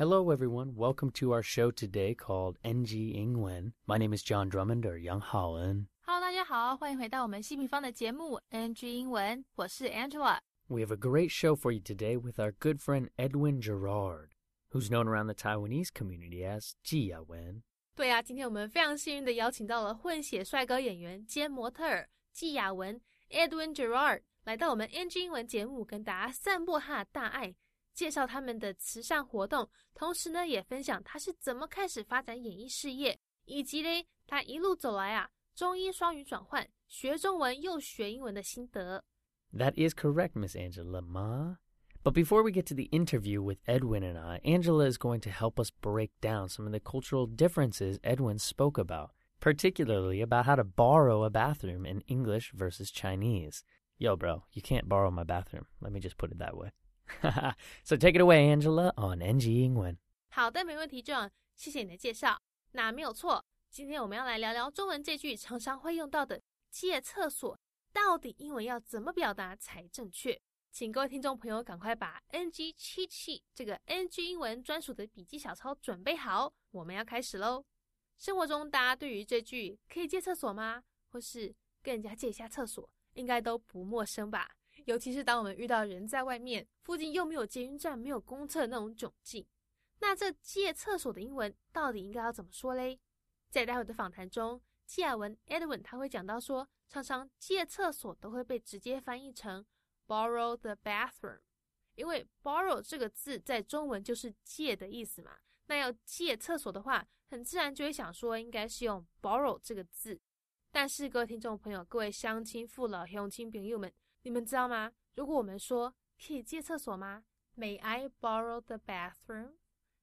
Hello, everyone. Welcome to our show today called NG 英文. My name is John Drummond or Yang Hello, Hello，大家好，欢迎回到我们希平方的节目 NG 英文，我是 Angela。We have a great show for you today with our good friend Edwin Gerard, who's known around the Taiwanese community as Jia Wen. 对啊，今天我们非常幸运的邀请到了混血帅哥演员兼模特儿季雅文 Edwin Gerard 来到我们 NG 英文节目，跟大家散播他的大爱。介绍他们的慈善活动，同时呢，也分享他是怎么开始发展演艺事业，以及嘞他一路走来啊，中英双语转换，学中文又学英文的心得。 That is correct, Miss Angela Ma. But before we get to the interview with Edwin and I, Angela is going to help us break down some of the cultural differences Edwin spoke about, particularly about how to borrow a bathroom in English versus Chinese. Yo, bro, you can't borrow my bathroom. Let me just put it that way. 哈 哈 so take it away, Angela, on NG Ingwen. 好的，没问题，John，谢谢你的介绍。那没有错，今天我们要来聊聊中文这句常常会用到的“借厕所”，到底英文要怎么表达才正确？请各位听众朋友赶快把 NG 七七这个 NG 英文专属的笔记小抄准备好，我们要开始喽。生活中，大家对于这句“可以借厕所吗”或是跟人家借一下厕所，应该都不陌生吧？尤其是当我们遇到人在外面，附近又没有捷运站、没有公厕那种窘境。那这借厕所的英文到底应该要怎么说嘞？在待会的访谈中，纪亚文 Edwin 他会讲到说，常常借厕所都会被直接翻译成 borrow the bathroom，因为 borrow 这个字在中文就是借的意思嘛。那要借厕所的话，很自然就会想说应该是用 borrow 这个字。但是各位听众朋友、各位乡亲父老乡亲朋友们，你们知道吗？如果我们说可以借厕所吗？May I borrow the bathroom？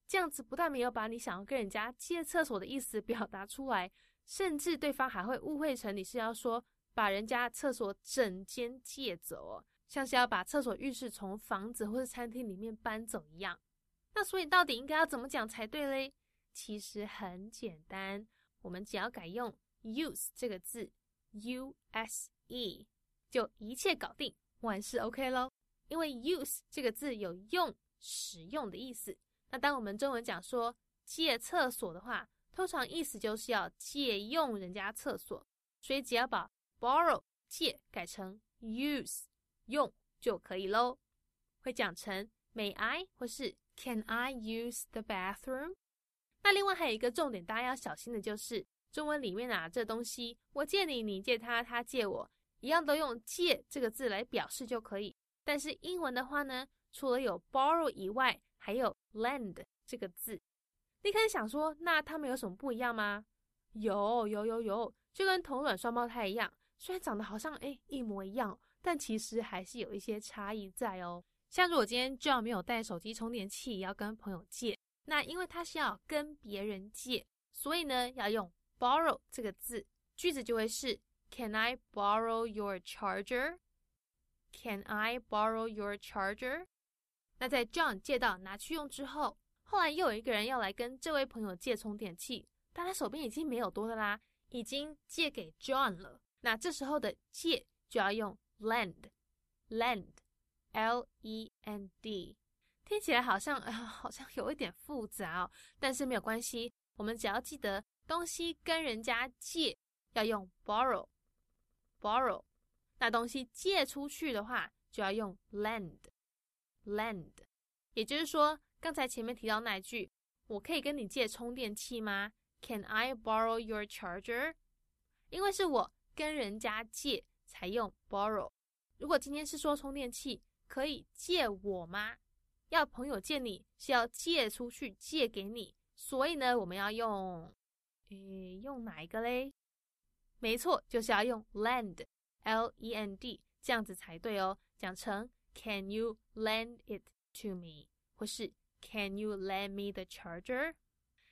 这样子不但没有把你想要跟人家借厕所的意思表达出来，甚至对方还会误会成你是要说把人家厕所整间借走哦，像是要把厕所浴室从房子或是餐厅里面搬走一样。那所以到底应该要怎么讲才对嘞？其实很简单，我们只要改用 use 这个字，u s e，就一切搞定，万事 OK 咯。因为 use 这个字有用、使用的意思。那当我们中文讲说借厕所的话，通常意思就是要借用人家厕所，所以只要把 borrow 借改成 use 用就可以喽。会讲成 May I 或是 Can I use the bathroom？那另外还有一个重点，大家要小心的就是中文里面啊，这东西我借你，你借他，他借我，一样都用借这个字来表示就可以。但是英文的话呢，除了有 borrow 以外，还有 lend 这个字，你可能想说，那它们有什么不一样吗？有有有有，就跟同卵双胞胎一样，虽然长得好像诶一模一样，但其实还是有一些差异在哦。像如果今天 John 没有带手机充电器，要跟朋友借，那因为他是要跟别人借，所以呢要用 borrow 这个字，句子就会是 Can I borrow your charger? Can I borrow your charger? 那在 John 借到拿去用之后，后来又有一个人要来跟这位朋友借充电器，但他手边已经没有多的啦，已经借给 John 了。那这时候的借就要用 lend，lend，l e n d，听起来好像、好像有一点复杂哦，但是没有关系，我们只要记得东西跟人家借要用 borrow borrow，那东西借出去的话就要用 lend。lend，也就是说，刚才前面提到那句，我可以跟你借充电器吗？Can I borrow your charger？因为是我跟人家借才用 borrow。如果今天是说充电器，可以借我吗？要朋友借你是要借出去借给你，所以呢，我们要用，诶，用哪一个嘞？没错，就是要用 lend，l e n d，这样子才对哦，讲成。Can you lend it to me？或是 Can you lend me the charger？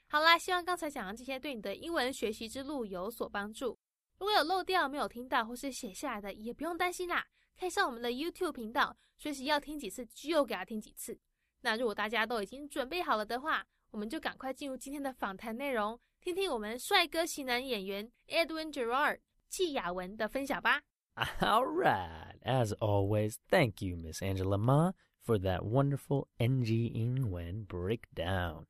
好啦，希望刚才讲的这些对你的英文学习之路有所帮助。如果有漏掉、没有听到或是写下来的，也不用担心啦，可以上我们的 YouTube 频道，随时要听几次就给他听几次。那如果大家都已经准备好了的话，我们就赶快进入今天的访谈内容，听听我们帅哥型男演员 Edwin Gerard 季雅文的分享吧。 All right. As always, thank you, Miss Angela Ma, for that wonderful NG Ingwen breakdown.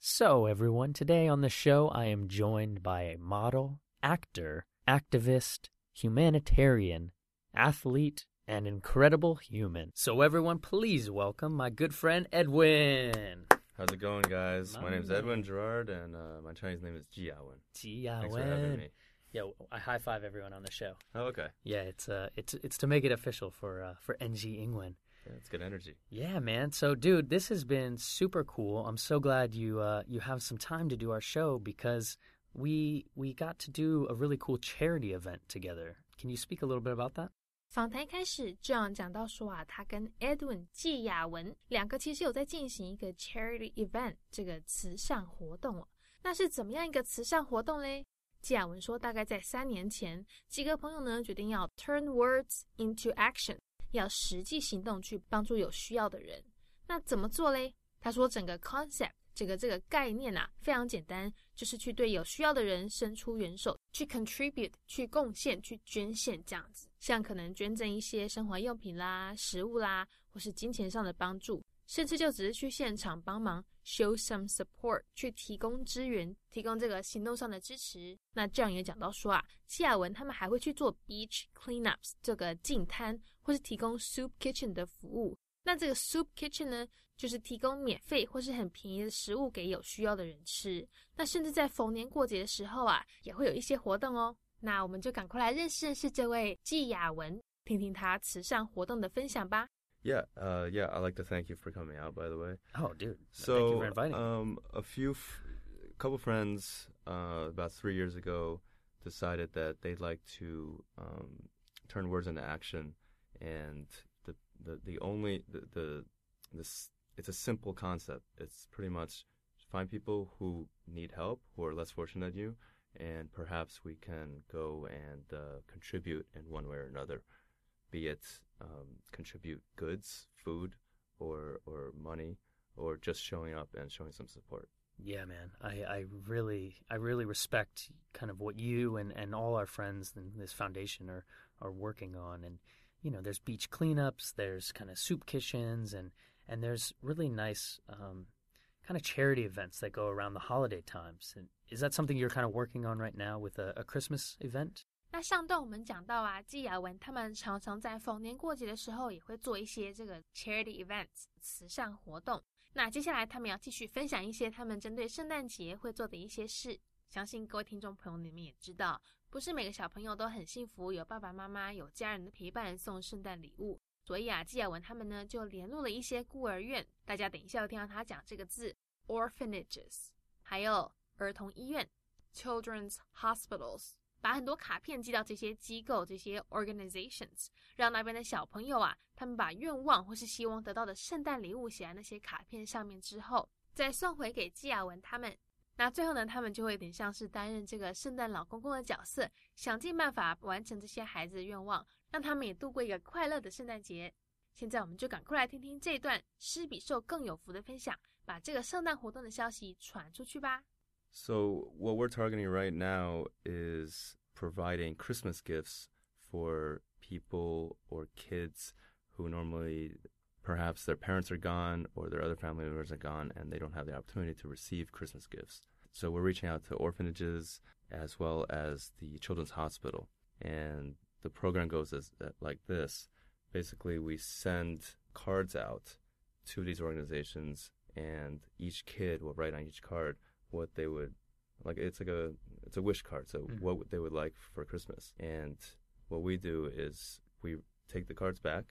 So, everyone, today on the show, I am joined by a model, actor, activist, humanitarian, athlete, and incredible human. So, everyone, please welcome my good friend Edwin. How's it going, guys? My My, name's man. Edwin Gerard, and uh, my Chinese name is Ji Yawen. Jia Thanks for having me. Yeah, I high five everyone on the show. Oh, okay. Yeah, it's uh, it's it's to make it official for uh, for NG Ingwen. Yeah, it's good energy. Yeah, man. So, dude, this has been super cool. I'm so glad you uh, you have some time to do our show because we we got to do a really cool charity event together. Can you speak a little bit about that? 访谈开始，John 讲到说啊，他跟 Edwin 季雅文两个其实有在进行一个 charity event 这个慈善活动哦。那是怎么样一个慈善活动嘞？季雅文说，大概在三年前，几个朋友呢决定要 turn words into action，要实际行动去帮助有需要的人。那怎么做嘞？他说，整个 concept 这个这个概念啊，非常简单，就是去对有需要的人伸出援手，去 contribute，去贡献，去捐献这样子。像可能捐赠一些生活用品啦、食物啦，或是金钱上的帮助，甚至就只是去现场帮忙 show some support，去提供支援，提供这个行动上的支持。那这样也讲到说啊，西雅文他们还会去做 beach cleanups 这个净滩，或是提供 soup kitchen 的服务。那这个 soup kitchen 呢，就是提供免费或是很便宜的食物给有需要的人吃。那甚至在逢年过节的时候啊，也会有一些活动哦。那我们就赶快来认识认识这位季雅文，听听他慈善活动的分享吧。 Yeah, uh, yeah. I'd like to thank you for coming out, by the way. Oh, dude. So, thank you for inviting me. um, a few, f- couple friends, uh, about three years ago, decided that they'd like to um, turn words into action, and the the, the only the, the this it's a simple concept. It's pretty much find people who need help, who are less fortunate than you, and perhaps we can go and uh, contribute in one way or another, be it um, contribute goods, food, or or money, or just showing up and showing some support. Yeah, man. I, I really I really respect kind of what you and, and all our friends in this foundation are, are working on and you know, there's beach cleanups, there's kind of soup kitchens and and there's really nice um, kind of charity events that go around the holiday times. And is that something you're kind of working on right now with a, a Christmas event? 那上段我们讲到啊，季雅文他们常常在逢年过节的时候也会做一些这个 charity events 慈善活动。那接下来他们要继续分享一些他们针对圣诞节会做的一些事。相信各位听众朋友你们也知道，不是每个小朋友都很幸福，有爸爸妈妈、有家人的陪伴送圣诞礼物。 所以啊，季雅文他们呢就联络了一些孤儿院，大家等一下要听到他讲这个字 orphanages，还有儿童医院 children's hospitals。把很多卡片寄到这些机构、这些 organizations，让那边的小朋友啊，他们把愿望或是希望得到的圣诞礼物写在那些卡片上面之后，再送回给季雅文他们。那最后呢，他们就会有点像是担任这个圣诞老公公的角色，想尽办法完成这些孩子的愿望，让他们也度过一个快乐的圣诞节。现在我们就赶快来听听这段施比受更有福的分享，把这个圣诞活动的消息传出去吧。 So what we're targeting right now is providing Christmas gifts for people or kids who normally perhaps their parents are gone or their other family members are gone and they don't have the opportunity to receive Christmas gifts. So we're reaching out to orphanages as well as the children's hospital and the program goes as uh, like this. Basically, we send cards out to these organizations and each kid will write on each card what they would like it's like a it's a wish card so Mhm. what they would like for christmas and what we do is we take the cards back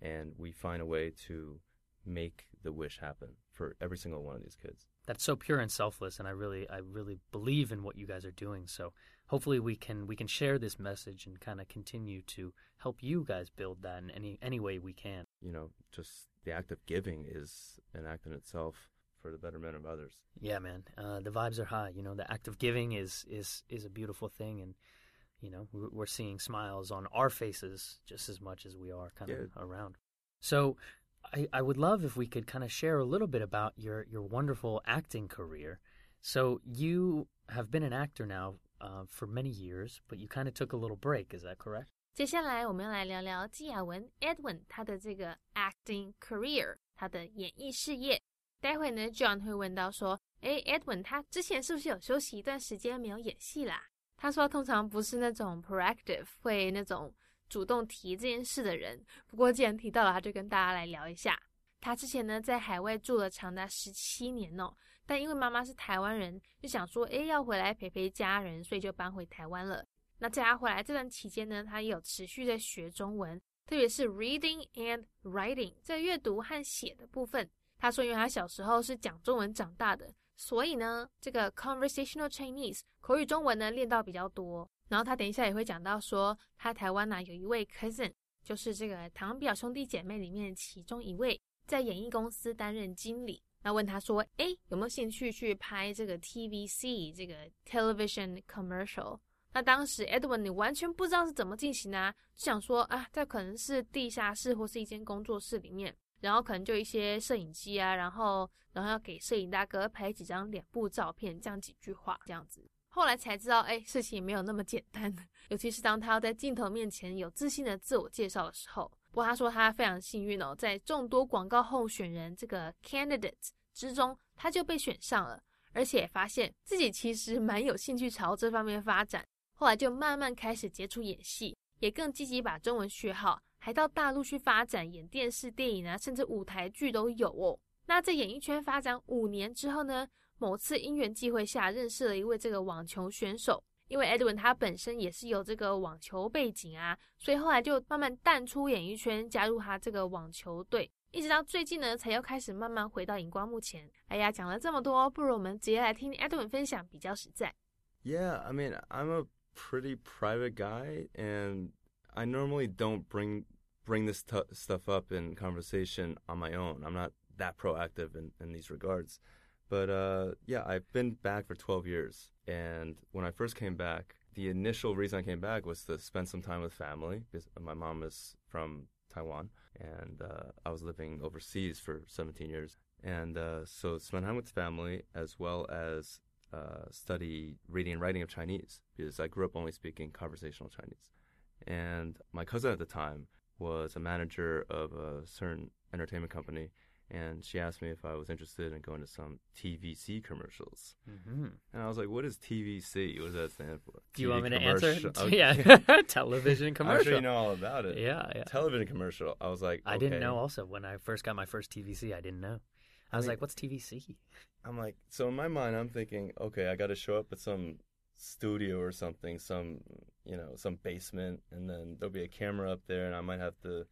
and we find a way to make the wish happen for every single one of these kids That's so pure and selfless and I really I really believe in what you guys are doing. So hopefully we can we can share this message and kind of continue to help you guys build that in any any way we can. you know just the act of giving is an act in itself for the betterment of others Yeah, man. Uh, the vibes are high. You know, the act of giving is is is a beautiful thing, and you know we're, we're seeing smiles on our faces just as much as we are kind of Yeah. around. So, I I would love if we could kind of share a little bit about your your wonderful acting career. So you have been an actor now uh, for many years, but you kind of took a little break. Is that correct? 接下来我们要来聊聊季雅文 Edwin 他的这个 acting career，他的演艺事业。待会呢，John 会问到说，诶 e d w i n 他之前是不是有休息一段时间没有演戏啦？他说通常不是那种 proactive 会那种 主动提这件事的人。不过既然提到了，他就跟大家来聊一下。他之前呢在海外住了长达十七年哦，但因为妈妈是台湾人，就想说，诶要回来陪陪家人，所以就搬回台湾了。那在他回来这段期间呢，他也有持续在学中文，特别是 reading and writing 在阅读和写的部分。他说，因为他小时候是讲中文长大的，所以呢，这个 conversational Chinese 口语中文呢练到比较多。然后他等一下也会讲到说，他台湾呢有一位 cousin，就是这个堂表兄弟姐妹里面其中一位，在演艺公司担任经理。那问他说，哎，有没有兴趣去拍这个 TVC 这个 television commercial？那当时 Edwin 你完全不知道是怎么进行啊，就想说啊，这可能是地下室或是一间工作室里面，然后可能就一些摄影机啊，然后然后要给摄影大哥拍几张脸部照片，这样几句话这样子。后来才知道，哎，事情没有那么简单，尤其是当他要在镜头面前有自信的自我介绍的时候。不过他说他非常幸运哦，在众多广告候选人这个 candidate 之中，他就被选上了，而且发现自己其实蛮有兴趣朝这方面发展。后来就慢慢开始接触演戏，也更积极把中文学好，还到大陆去发展演电视、电影啊，甚至舞台剧都有哦。那在演艺圈发展五年之后呢，某次因缘际会下认识了一位这个网球选手，因为 Edwin 他本身也是有这个网球背景啊，所以后来就慢慢淡出演艺圈，加入他这个网球队，一直到最近呢，才又开始慢慢回到荧光幕前。哎呀，讲了这么多，不如我们直接来听 Edwin 分享比较实在。Yeah, I mean, I'm a pretty private guy, and I normally don't bring bring this t- stuff up in conversation on my own. I'm not that proactive in, in these regards. But uh, yeah, I've been back for 12 years. And when I first came back, the initial reason I came back was to spend some time with family because my mom is from Taiwan and uh, I was living overseas for 17 years. And uh, so spend time with family as well as uh, study reading and writing of Chinese because I grew up only speaking conversational Chinese. And my cousin at the time was a manager of a certain entertainment company, and she asked me if I was interested in going to some TVC commercials. Mm-hmm. And I was like, "What is TVC? What does that stand for?" Do you want me to answer? Okay. Yeah, television commercial. I'm sure you know all about it. Yeah, yeah. Television commercial. I was like, I didn't know. Also, when I first got my first TVC, I didn't know. I was I mean, like, "What's TVC?" I'm like, so in my mind, I'm thinking, okay, I got to show up at some studio or something, some you know, some basement, and then there'll be a camera up there, and I might have to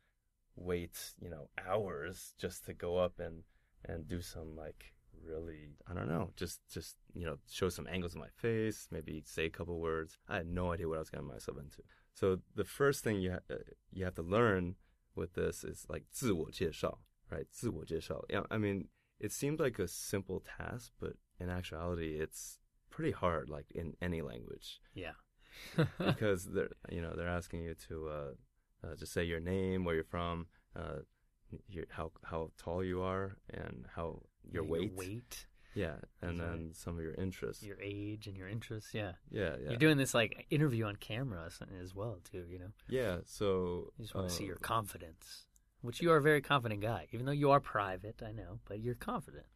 wait, you know, hours just to go up and and do some like really, I don't know, just just you know, show some angles of my face, maybe say a couple words. I had no idea what I was getting myself into. So the first thing you ha- uh, you have to learn with this is like 自我介绍, right? 自我介绍. Yeah, I mean it seemed like a simple task, but in actuality, it's pretty hard, like in any language. Yeah. because they're you know they're asking you to uh, uh, just say your name, where you're from, uh, your, how how tall you are, and how your, your weight. weight. Yeah, and then some of your interests, your age, and your interests. Yeah, yeah, yeah. You're doing this like interview on camera as well too. You know. Yeah, so you just want to see your uh, confidence. Which you are a very confident guy, even though you are private, I know, but you're confident.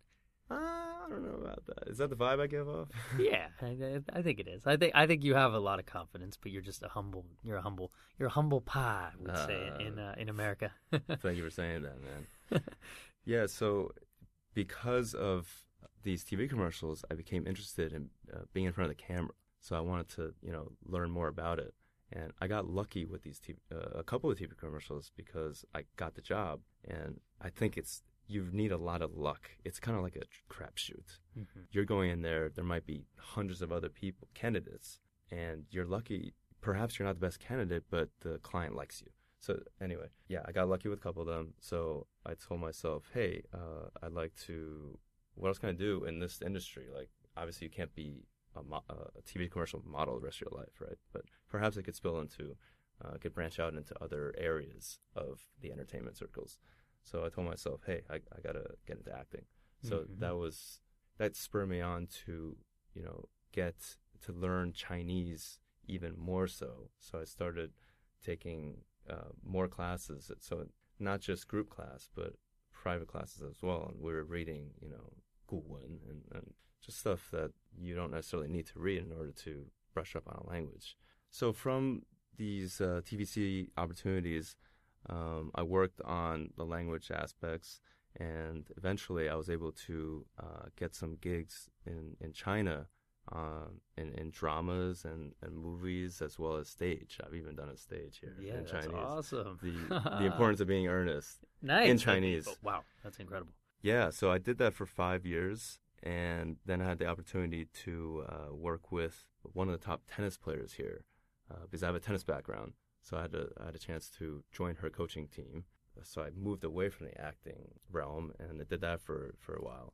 Uh, I don't know about that. Is that the vibe I give off? yeah, I, I, think it is. I think I think you have a lot of confidence, but you're just a humble. You're a humble. You're a humble pie. We'd uh, say in uh, in America. thank you for saying that, man. yeah. So because of these TV commercials, I became interested in uh, being in front of the camera. So I wanted to, you know, learn more about it. And I got lucky with these TV, uh, a couple of TV commercials because I got the job. And I think it's you need a lot of luck. It's kind of like a crapshoot. Mm-hmm. You're going in there. There might be hundreds of other people, candidates, and you're lucky. Perhaps you're not the best candidate, but the client likes you. So anyway, yeah, I got lucky with a couple of them. So I told myself, hey, uh, I'd like to. What else can I do in this industry? Like, obviously, you can't be a, mo- a TV commercial model the rest of your life, right? But perhaps I could spill into, uh, could branch out into other areas of the entertainment circles. So I told myself, hey, I, I gotta get into acting. So mm-hmm. that was that spurred me on to, you know, get to learn Chinese even more so. So I started taking uh, more classes. So not just group class, but private classes as well. And we were reading, you know, 古文 and, and just stuff that you don't necessarily need to read in order to brush up on a language. So from these uh, TVC opportunities, um, I worked on the language aspects, and eventually I was able to uh, get some gigs in, in China uh, in, in dramas and, and movies as well as stage. I've even done a stage here Yeah, in that's Chinese. awesome. The, the importance of being earnest. nice in Chinese. Oh, wow, that's incredible. Yeah, so I did that for five years, and then I had the opportunity to uh, work with one of the top tennis players here uh, because I have a tennis background. So I had, a, I had a chance to join her coaching team. So I moved away from the acting realm, and I did that for, for a while.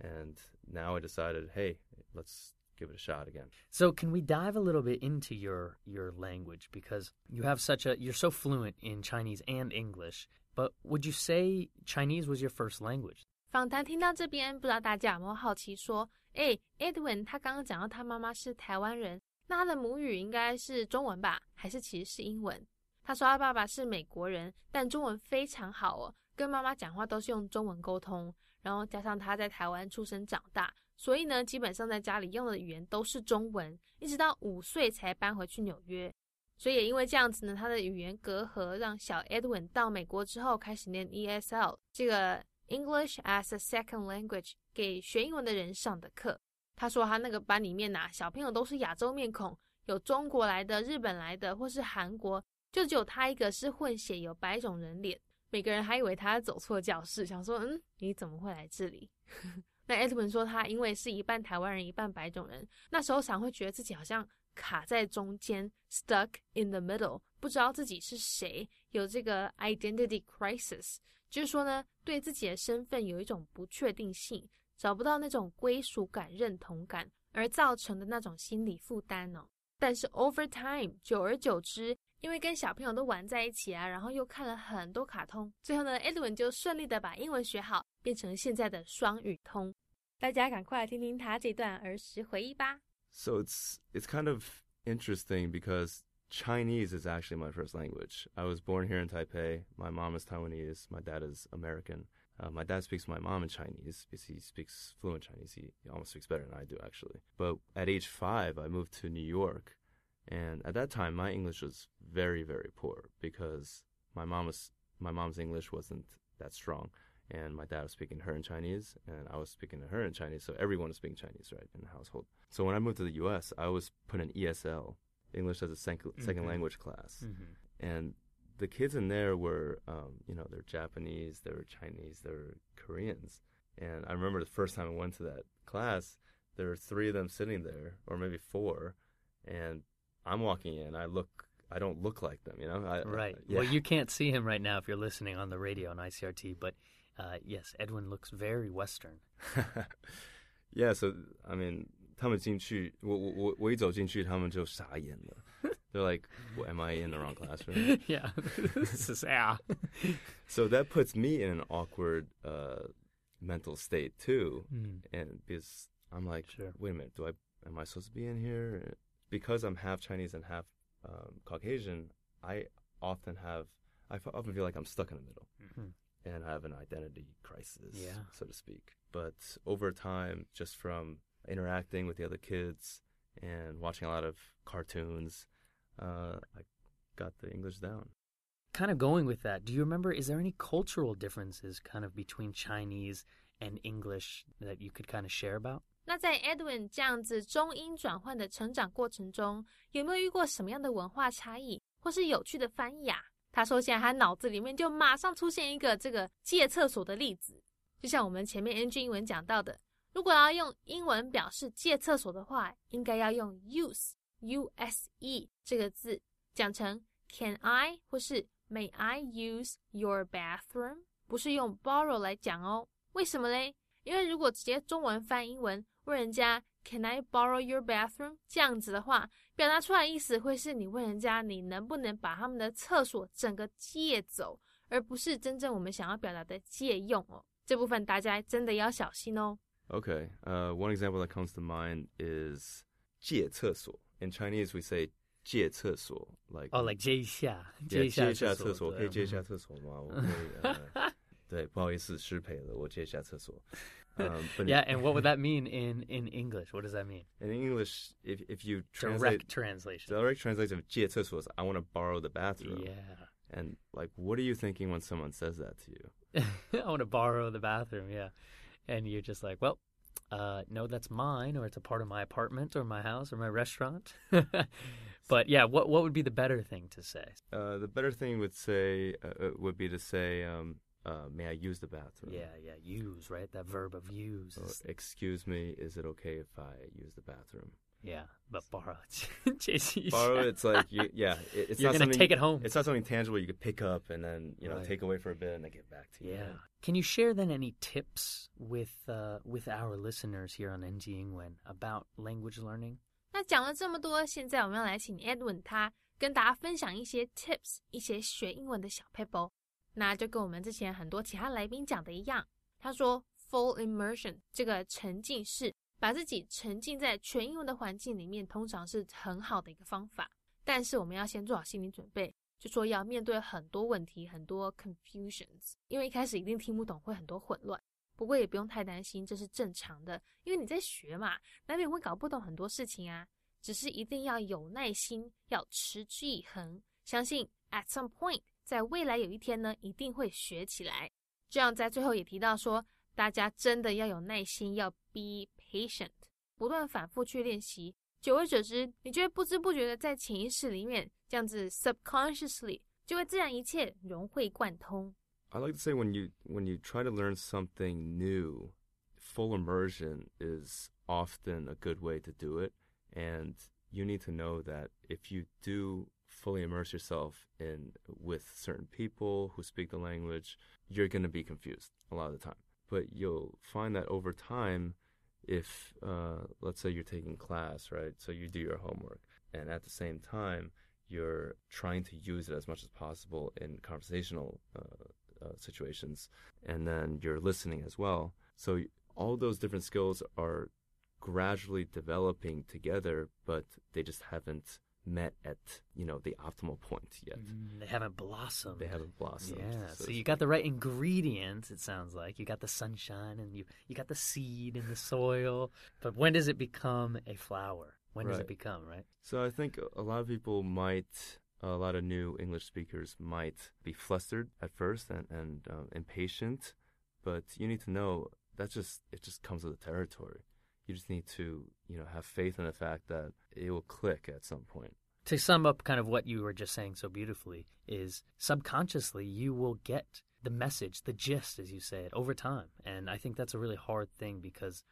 And now I decided, hey, let's give it a shot again. So can we dive a little bit into your your language because you have such a you're so fluent in Chinese and English. But would you say Chinese was your first language? 访谈听到这边，不知道大家有没有好奇说，诶 e d w i n 他刚刚讲到他妈妈是台湾人， 那他的母语应该是中文吧，还是其实是英文？他说他爸爸是美国人，但中文非常好哦，跟妈妈讲话都是用中文沟通，然后加上他在台湾出生长大，所以呢，基本上在家里用的语言都是中文，一直到五岁才搬回去纽约。所以也因为这样子呢，他的语言隔阂让小 Edwin 到美国之后开始念 ESL 这个 English as a Second Language 给学英文的人上的课。他说他那个班里面呐、小朋友都是亚洲面孔，有中国来的、日本来的，或是韩国，就只有他一个是混血，有白种人脸。每个人还以为他走错教室，想说嗯，你怎么会来这里？那 Edwin 说他因为是一半台湾人，一半白种人，那时候常会觉得自己好像卡在中间，stuck in the middle，不知道自己是谁，有这个 identity crisis，就是说呢，对自己的身份有一种不确定性，找不到那种归属感、认同感，而造成的那种心理负担哦。但是 over time，久而久之，因为跟小朋友都玩在一起啊，然后又看了很多卡通，最后呢，Edwin 就顺利的把英文学好，变成现在的双语通。大家赶快来听听他这段儿时回忆吧。So it's it's kind of interesting because Chinese is actually my first language. I was born here in Taipei. My mom is Taiwanese. My dad is American. Uh, my dad speaks to my mom in Chinese because he speaks fluent Chinese. He, he almost speaks better than I do, actually. But at age five, I moved to New York, and at that time, my English was very, very poor because my mom was my mom's English wasn't that strong, and my dad was speaking to her in Chinese, and I was speaking to her in Chinese. So everyone was speaking Chinese, right, in the household. So when I moved to the U.S., I was put in ESL, English as a sec- second Mhm. language class, Mm-hmm. and the kids in there were, um, you know, they're Japanese, they were Chinese, they were Koreans, and I remember the first time I went to that class, there were three of them sitting there, or maybe four, and I'm walking in, I look. I don't look like them, you know. I, Right. yeah. Well, you can't see him right now if you're listening on the radio on ICRT, but uh, yes, Edwin looks very Western. yeah, so I mean, 他们进去，我我我我一走进去，他们就傻眼了。 They're like, well, "Am I in the wrong classroom?" yeah, this is yeah. so that puts me in an awkward uh, mental state too, Mm. and because I'm like, Sure. "Wait a minute, do I am I supposed to be in here?" Because I'm half Chinese and half um, Caucasian, I often have I f- often feel like I'm stuck in the middle. Mhm. and have an identity crisis, Yeah. so to speak. But over time, just from interacting with the other kids and watching a lot of cartoons, uh, I got the English down. Kind of going with that, do you remember? Is there any cultural differences kind of between Chinese and English that you could kind of share about? 那在 Edwin 这样子中英转换的成长过程中，有没有遇过什么样的文化差异，或是有趣的翻译啊？他说，现在他脑子里面就马上出现一个这个借厕所的例子，就像我们前面 NG 英文讲到的，如果要用英文表示借厕所的话，应该要用 use U s e 这个字，讲成 Can I 或是 May I use your bathroom？不是用 borrow 来讲哦。为什么嘞？因为如果直接中文翻英文，问人家 Can I borrow your bathroom？这样子的话，表达出来意思会是你问人家你能不能把他们的厕所整个借走，而不是真正我们想要表达的借用哦。这部分大家真的要小心哦。Okay, uh, one example that comes to mind is 借厕所. In Chinese, we say 借厕所，like Oh, like 接一下， yeah, 接一下借一下厕厕所，可以借一下对厕所吗？我可以，呃、对，不好意思，失陪了，我借一下厕所。Um, but Yeah, and what would that mean in in English? What does that mean? in English, if if you translate Direct translation. direct translation of 借厕所 is I want to borrow the bathroom. Yeah. And like, what are you thinking when someone says that to you? I want to borrow the bathroom, yeah. And you're just like, well, uh, no, that's mine, or it's a part of my apartment, or my house, or my restaurant. but yeah, what what would be the better thing to say? Uh, the better thing would say uh, uh, would be to say, um, uh, "May I use the bathroom?" Yeah, yeah, use, right? That verb of use. Or, Excuse me, is it okay if I use the bathroom? yeah, but borrow, 借一下. Borrow, it's like, you, yeah, it, it's You're not gonna something take it home. It's not something tangible you could pick up and then you know Right. take away for a bit and then get back to you. Yeah. Can you share then any tips with uh, with our listeners here on NG Ingwen about language learning? 那讲了这么多，现在我们要来请 Edwin 他跟大家分享一些 tips，一些学英文的小 p e p l 那就跟我们之前很多其他来宾讲的一样，他说 full immersion 这个沉浸式， 把自己沉浸在全英文的环境里面，通常是很好的一个方法。但是我们要先做好心理准备，就说要面对很多问题，很多 confusions，因为一开始一定听不懂，会很多混乱。不过也不用太担心，这是正常的，因为你在学嘛，难免会搞不懂很多事情啊。只是一定要有耐心，要持之以恒，相信 at some point，在未来有一天呢，一定会学起来。这样在最后也提到说，大家真的要有耐心，要 be patient，不断反复去练习，久而久之，你就会不知不觉的在潜意识里面，这样子 subconsciously 就会自然一切融会贯通。 I like to say when you when you try to learn something new, full immersion is often a good way to do it. And you need to know that if you do fully immerse yourself in with certain people who speak the language, you're going to be confused a lot of the time. But you'll find that over time, if uh, let's say you're taking class, right? So you do your homework, and at the same time, you're trying to use it as much as possible in conversational uh, uh, situations, and then you're listening as well. So all those different skills are gradually developing together, but they just haven't met at you know the optimal point yet. Mm, They haven't blossomed. They haven't blossomed. Yeah, so so you got the right ingredients. It sounds like you got the sunshine and you you got the seed in the soil. But when does it become a flower? When does it become right? So I think a lot of people might, a lot of new English speakers might be flustered at first and, and um, impatient, but you need to know that just it just comes with the territory. You just need to you know have faith in the fact that it will click at some point. To sum up kind of what you were just saying so beautifully is subconsciously you will get the message, the gist as you say it over time. And I think that's a really hard thing because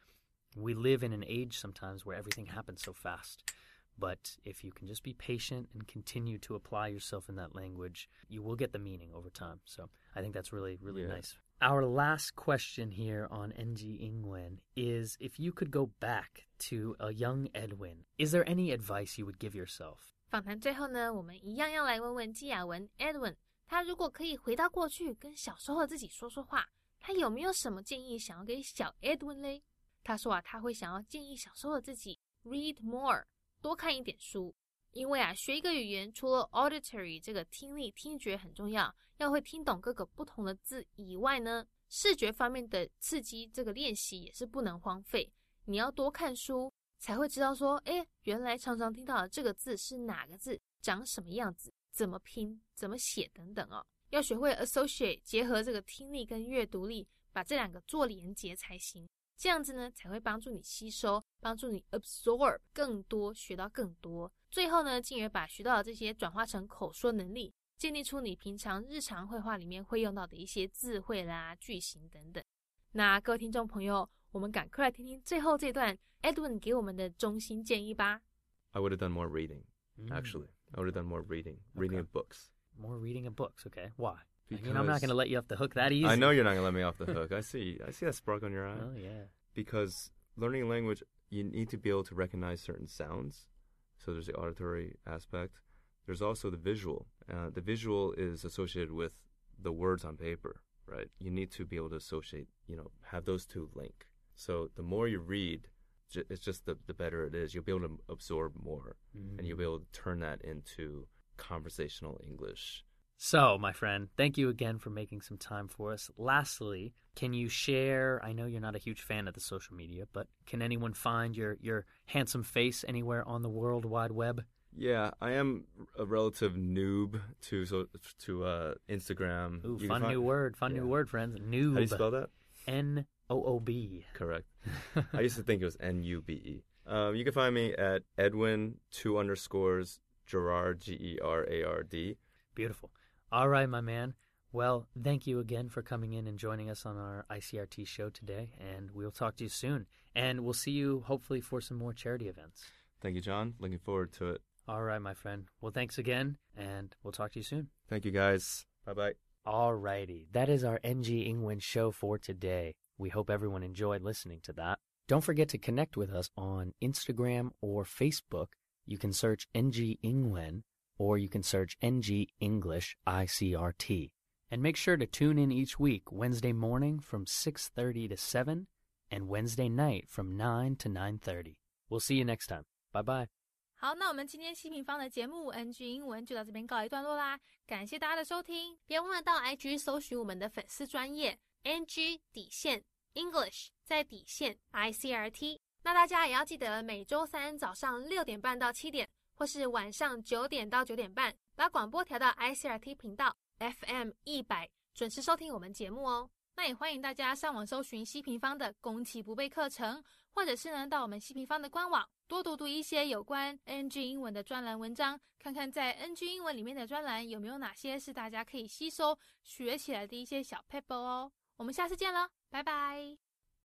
we live in an age sometimes where everything happens so fast. But if you can just be patient and continue to apply yourself in that language, you will get the meaning over time. So I think that's really, really Yeah. nice. Our last question here on NG Ingwen is if you could go back to a young Edwin, is there any advice you would give yourself? 访谈最后呢，我们一样要来问问季雅文 Edwin，他如果可以回到过去跟小时候的自己说说话，他有没有什么建议想要给小 Edwin 嘞？他说啊，他会想要建议小时候的自己 read more，多看一点书， 因为啊，学一个语言除了 auditory 这个听力听觉很重要，要会听懂各个不同的字以外呢，视觉方面的刺激这个练习也是不能荒废。你要多看书，才会知道说，哎，原来常常听到的这个字是哪个字，长什么样子，怎么拼，怎么写等等哦。要学会 associate，结合这个听力跟阅读力，把这两个做连结才行。这样子呢，才会帮助你吸收，帮助你 absorb 更多，学到更多。最后呢，进而把学到的这些转化成口说能力，建立出你平常日常绘画里面会用到的一些字汇啦、句型等等。那各位听众朋友，我们赶快来听听最后这段 Edwin 给我们的中心建议吧。I would have done more reading. Mm. Actually, I would have done more reading, reading of books. More reading of books, okay. Why? I Because mean, I'm not going to let you off the hook that easy. I know you're not gonna let me off the hook. I see. I see that spark on your eye. Oh, yeah. because learning a language, you need to be able to recognize certain sounds. So there's the auditory aspect. There's also the visual. Uh, the visual is associated with the words on paper, right? You need to be able to associate, you know, have those two link. So the more you read, it's just the the better it is. You'll be able to absorb more, and you'll be able to turn that into conversational English. So, my friend, thank you again for making some time for us. Lastly, can you share? I know you're not a huge fan of the social media, but can anyone find your, your handsome face anywhere on the World Wide Web? Yeah, I am a relative noob to so to uh, Instagram. Ooh, You fun find- new word, fun new word, friends. Noob. How do you spell that? N O O B. Correct. I used to think it was N U B E. Um, you can find me at Edwin two underscores Gerard G E R A R D. Beautiful. All right, my man. Well, thank you again for coming in and joining us on our ICRT show today, and we'll talk to you soon. And we'll see you hopefully for some more charity events. Thank you, John. Looking forward to it. All right, my friend. Well, thanks again, and we'll talk to you soon. Thank you, guys. Bye bye. All righty. that is our NG Ingwen show for today. We hope everyone enjoyed listening to that. Don't forget to connect with us on Instagram or Facebook. You can search NG Ingwen or you can search NG English ICRT. And make sure to tune in each week Wednesday morning from 6:30 to 7 and Wednesday night from 9 to 9:30. We'll see you next time. Bye bye. 好，那我们今天新平方的节目 NG 英文就到这边告一段落啦，感谢大家的收听，别忘了到 IG 搜寻我们的粉丝专页 NG 底线 English 在底线 ICRT。那大家也要记得每周三早上六点半到七点，或是晚上九点到九点半，把广播调到 ICRT 频道。FM 一百，准时收听我们节目哦。那也欢迎大家上网搜寻西平方的攻其不备课程，或者是呢到我们西平方的官网多读读一些有关 NG 英文的专栏文章，看看在 NG 英文里面的专栏有没有哪些是大家可以吸收学起来的一些小 paper 哦。我们下次见了，拜拜。